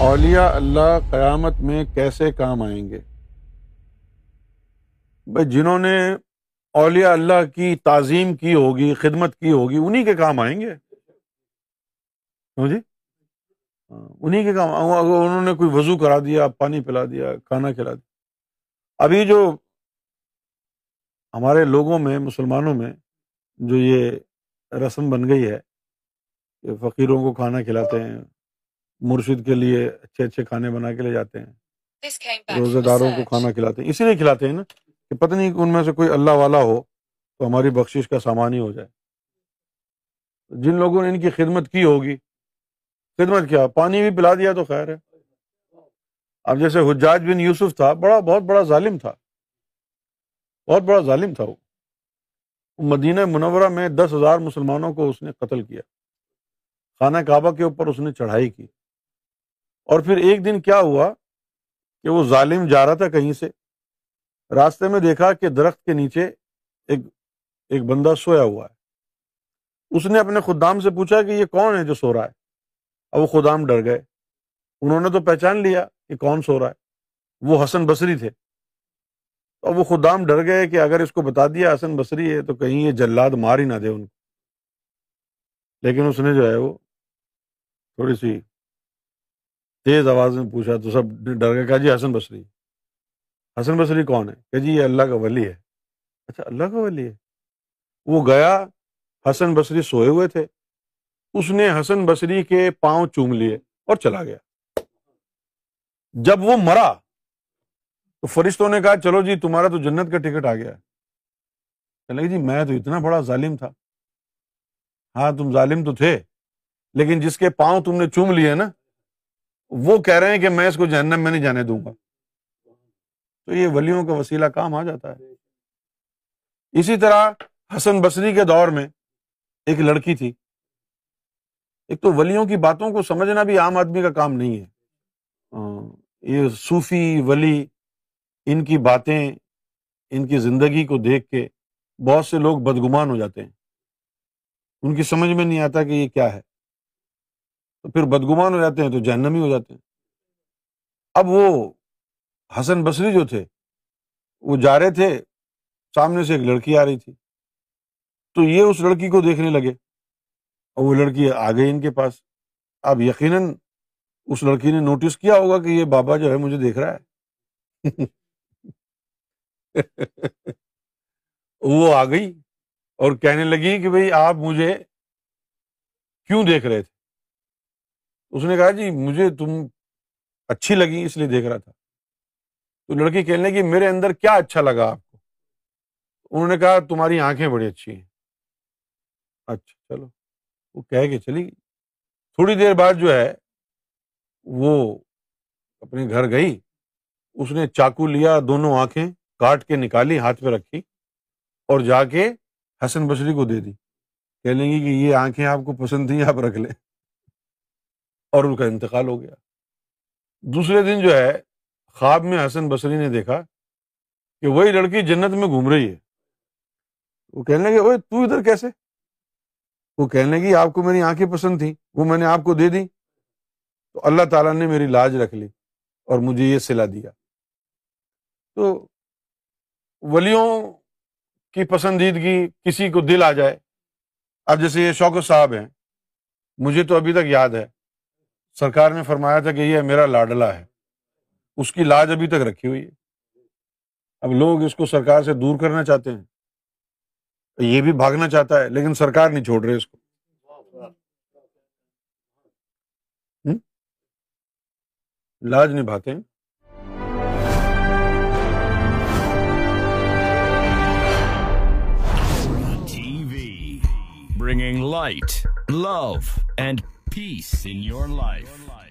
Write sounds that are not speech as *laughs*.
اولیاء اللہ قیامت میں کیسے کام آئیں گے؟ بھائی جنہوں نے اولیاء اللہ کی تعظیم کی ہوگی، خدمت کی ہوگی انہیں کے کام آئیں گے؟ ہاں جی؟ ہاں، انہیں کے کام، اگر انہوں نے کوئی وضو کرا دیا، پانی پلا دیا، کھانا کھلا دیا۔ ابھی جو ہمارے لوگوں میں، مسلمانوں میں جو یہ رسم بن گئی ہے کہ فقیروں کو کھانا کھلاتے ہیں مرشد کے لیے اچھے اچھے کھانے بنا کے لے جاتے ہیں۔ روزے داروں کو کھانا کھلاتے ہیں۔ اسی لیے کھلاتے ہیں نا کہ پتہ نہیں ان میں سے کوئی اللہ والا ہو تو ہماری بخشش کا سامان ہی ہو جائے۔ جن لوگوں نے ان کی خدمت کی ہوگی خدمت کیا؟ پانی بھی پلا دیا تو خیر ہے۔ اب جیسے حجاج بن یوسف تھا بڑا بہت بڑا ظالم تھا۔ بہت بڑا ظالم تھا وہ۔ مدینہ منورہ میں دس ہزار مسلمانوں کو اس نے قتل کیا۔ خانہ کعبہ کے اوپر اس نے چڑھائی کی۔ اور پھر ایک دن کیا ہوا کہ وہ ظالم جا رہا تھا کہیں سے؟ راستے میں دیکھا کہ درخت کے نیچے ایک ایک بندہ سویا ہوا ہے۔ اس نے اپنے خدام سے پوچھا کہ یہ کون ہے جو سو رہا ہے؟ اب وہ خدام ڈر گئے۔ انہوں نے تو پہچان لیا کہ کون سو رہا ہے۔ وہ حسن بصری تھے۔ تو وہ خدام ڈر گئے کہ اگر اس کو بتا دیا حسن بصری ہے تو کہیں یہ جلاد مار ہی نہ دے ان کو۔ لیکن اس نے جو ہے وہ تھوڑی سی تیز آواز میں پوچھا تو سب ڈر گئے، کہا جی حسن بصری۔ حسن بصری کون ہے؟ کہ جی یہ اللہ کا ولی ہے۔ اچھا اللہ کا ولی ہے؟ وہ گیا، حسن بصری سوئے ہوئے تھے۔ اس نے حسن بصری کے پاؤں چوم لیے اور چلا گیا۔ جب وہ مرا تو فرشتوں نے کہا، چلو جی تمہارا تو جنت کا ٹکٹ آ گیا۔ جی میں تو اتنا بڑا ظالم تھا۔ ہاں تم ظالم تو تھے، لیکن جس کے پاؤں تم نے چوم لیے نا وہ کہہ رہے ہیں کہ میں اس کو جہنم میں نہیں جانے دوں گا۔ تو یہ ولیوں کا وسیلہ کام آ جاتا ہے۔ اسی طرح حسن بصری کے دور میں ایک لڑکی تھی۔ ایک تو ولیوں کی باتوں کو سمجھنا بھی عام آدمی کا کام نہیں ہے۔ یہ صوفی ولی ان کی باتیں، ان کی زندگی کو دیکھ کے بہت سے لوگ بدگمان ہو جاتے ہیں۔ ان کی سمجھ میں نہیں آتا کہ یہ کیا ہے۔ تو پھر بدگمان ہو جاتے ہیں تو جہنمی ہو جاتے ہیں۔ اب وہ حسن بصری جو تھے، وہ جا رہے تھے، سامنے سے ایک لڑکی آ رہی تھی۔ تو یہ اس لڑکی کو دیکھنے لگے اور وہ لڑکی آ گئی ان کے پاس۔ اب یقیناً اس لڑکی نے نوٹس کیا ہوگا کہ یہ بابا جو ہے مجھے دیکھ رہا ہے۔ *laughs* وہ آ گئی اور کہنے لگی کہ بھائی آپ مجھے کیوں دیکھ رہے تھے؟ اس نے کہا جی مجھے تم اچھی لگی، اس لیے دیکھ رہا تھا۔ تو لڑکی کہنے لگی، میرے اندر کیا اچھا لگا آپ کو؟ انہوں نے کہا، تمہاری آنکھیں بڑی اچھی ہیں۔ اچھا چلو۔ وہ کہہ کے چلی گئی۔ تھوڑی دیر بعد جو ہے، وہ اپنے گھر گئی۔ اس نے چاقو لیا، دونوں آنکھیں کاٹ کے نکالی، ہاتھ پہ رکھی اور جا کے حسن بشری کو دے دی۔ کہہ لیں گی کہ یہ آنکھیں آپ کو پسند تھیں، آپ رکھ لیں۔ اور ان کا انتقال ہو گیا۔ دوسرے دن جو ہے، خواب میں حسن بصری نے دیکھا کہ وہی لڑکی جنت میں گھوم رہی ہے۔ وہ کہنے لگے تو ادھر کیسے؟ وہ کہنے لگی، آپ کو میری آنکھیں پسند تھیں، وہ میں نے آپ کو دے دی تو اللہ تعالیٰ نے میری لاج رکھ لی اور مجھے یہ سلا دیا۔ تو ولیوں کی پسندیدگی کسی کو دل آ جائے۔ اب جیسے یہ شوق صاحب ہیں، مجھے تو ابھی تک یاد ہے۔ سرکار نے فرمایا تھا کہ یہ میرا لاڈلا ہے۔ اس کی لاج ابھی تک رکھی ہوئی ہے۔ اب لوگ اس کو سرکار سے دور کرنا چاہتے ہیں۔ یہ بھی بھاگنا چاہتا ہے لیکن سرکار نہیں چھوڑ رہے اس کو۔ لاج نبھاتے ہیں۔ Bringing light, love, and peace in your life.